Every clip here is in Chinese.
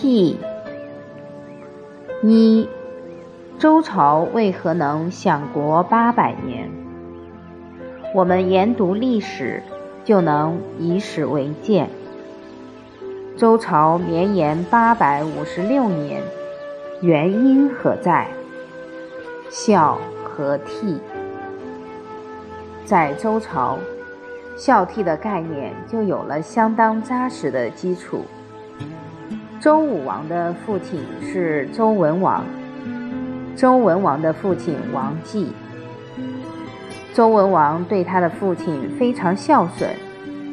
替一，周朝为何能享国八百年？我们研读历史，就能以史为鉴。周朝绵延八百五十六年，原因何在？孝和悌，在周朝，孝悌的概念就有了相当扎实的基础。周武王的父亲是周文王，周文王的父亲王继。周文王对他的父亲非常孝顺，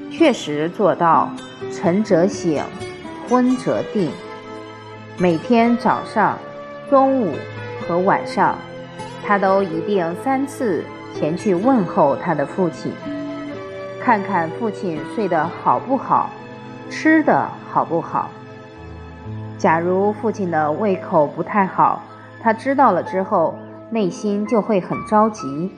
确实做到晨则省，昏则定。每天早上、中午和晚上，他都一定三次前去问候他的父亲，看看父亲睡得好不好，吃的好不好。假如父亲的胃口不太好，他知道了之后，内心就会很着急。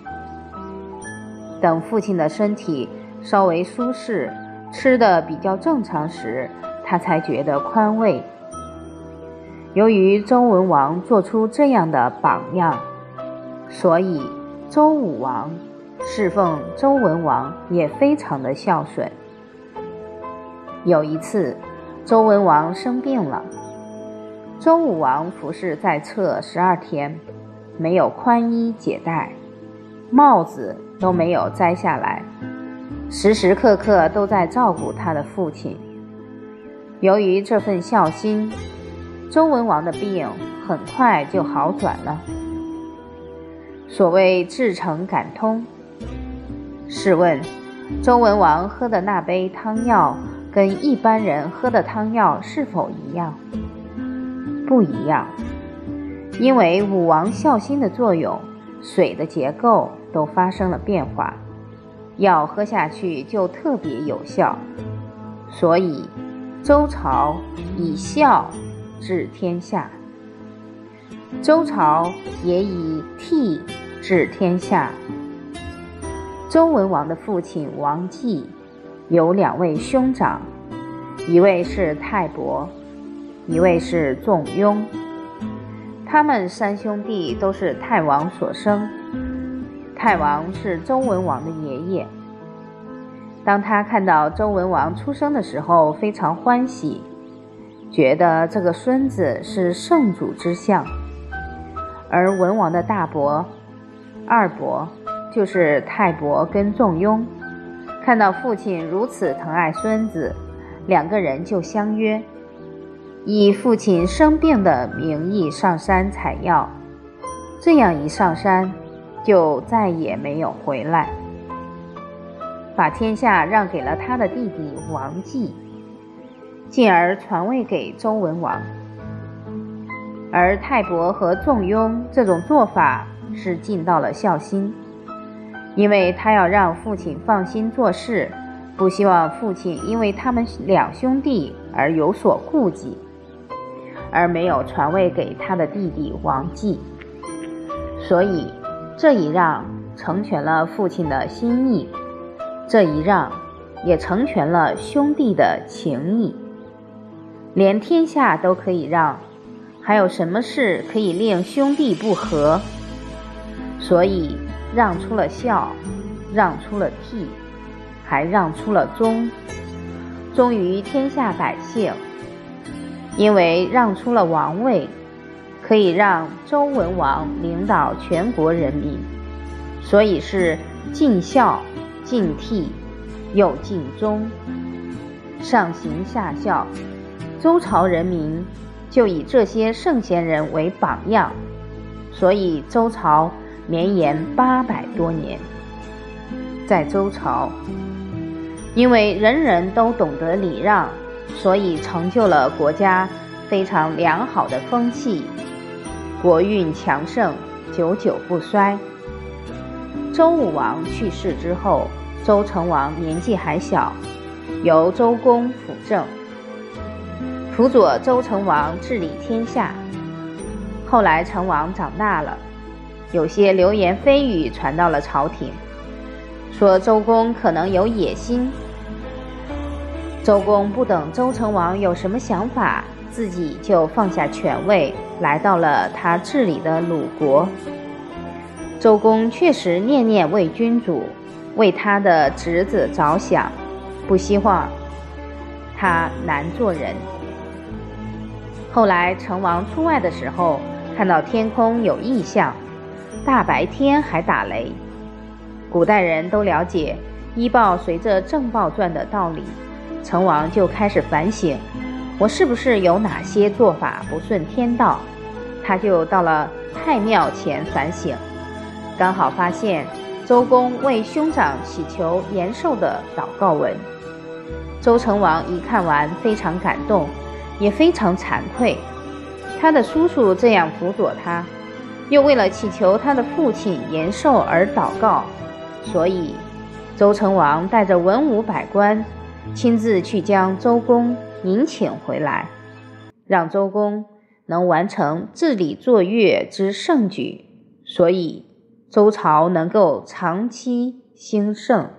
等父亲的身体稍微舒适，吃的比较正常时，他才觉得宽慰。由于周文王做出这样的榜样，所以周武王侍奉周文王也非常的孝顺。有一次，周文王生病了。周武王服侍在侧十二天，没有宽衣解带，帽子都没有摘下来，时时刻刻都在照顾他的父亲。由于这份孝心，周文王的病很快就好转了。所谓至诚感通。试问，周文王喝的那杯汤药，跟一般人喝的汤药是否一样？不一样，因为武王孝心的作用，水的结构都发生了变化，药喝下去就特别有效。所以，周朝以孝治天下，周朝也以悌治天下。周文王的父亲王继有两位兄长，一位是泰伯。一位是仲雍，他们三兄弟都是太王所生。太王是周文王的爷爷。当他看到周文王出生的时候，非常欢喜，觉得这个孙子是圣主之相。而文王的大伯、二伯，就是泰伯跟仲雍，看到父亲如此疼爱孙子，两个人就相约。以父亲生病的名义上山采药，这样一上山，就再也没有回来，把天下让给了他的弟弟王继，进而传位给周文王。而泰伯和仲雍这种做法是尽到了孝心，因为他要让父亲放心做事，不希望父亲因为他们两兄弟而有所顾忌。而没有传位给他的弟弟王继，所以这一让成全了父亲的心意，这一让也成全了兄弟的情谊。连天下都可以让，还有什么事可以令兄弟不和？所以让出了孝，让出了悌，还让出了忠，忠于天下百姓。因为让出了王位，可以让周文王领导全国人民，所以是尽孝、尽悌，又尽忠，上行下效。周朝人民就以这些圣贤人为榜样，所以周朝绵延八百多年。在周朝，因为人人都懂得礼让。所以成就了国家非常良好的风气，国运强盛，久久不衰。周武王去世之后，周成王年纪还小，由周公辅政，辅佐周成王治理天下。后来成王长大了，有些流言蜚语传到了朝廷，说周公可能有野心。周公不等周成王有什么想法，自己就放下权位，来到了他治理的鲁国。周公确实念念为君主，为他的侄子着想，不希望他难做人。后来成王出外的时候，看到天空有异象，大白天还打雷。古代人都了解“医报随着正报转”的道理，成王就开始反省：我是不是有哪些做法不顺天道？他就到了太庙前反省，刚好发现周公为兄长祈求延寿的祷告文。周成王一看完，非常感动，也非常惭愧。他的叔叔这样辅佐他，又为了祈求他的父亲延寿而祷告。所以，周成王带着文武百官，亲自去将周公迎请回来，让周公能完成治理作乐之盛举，所以周朝能够长期兴盛。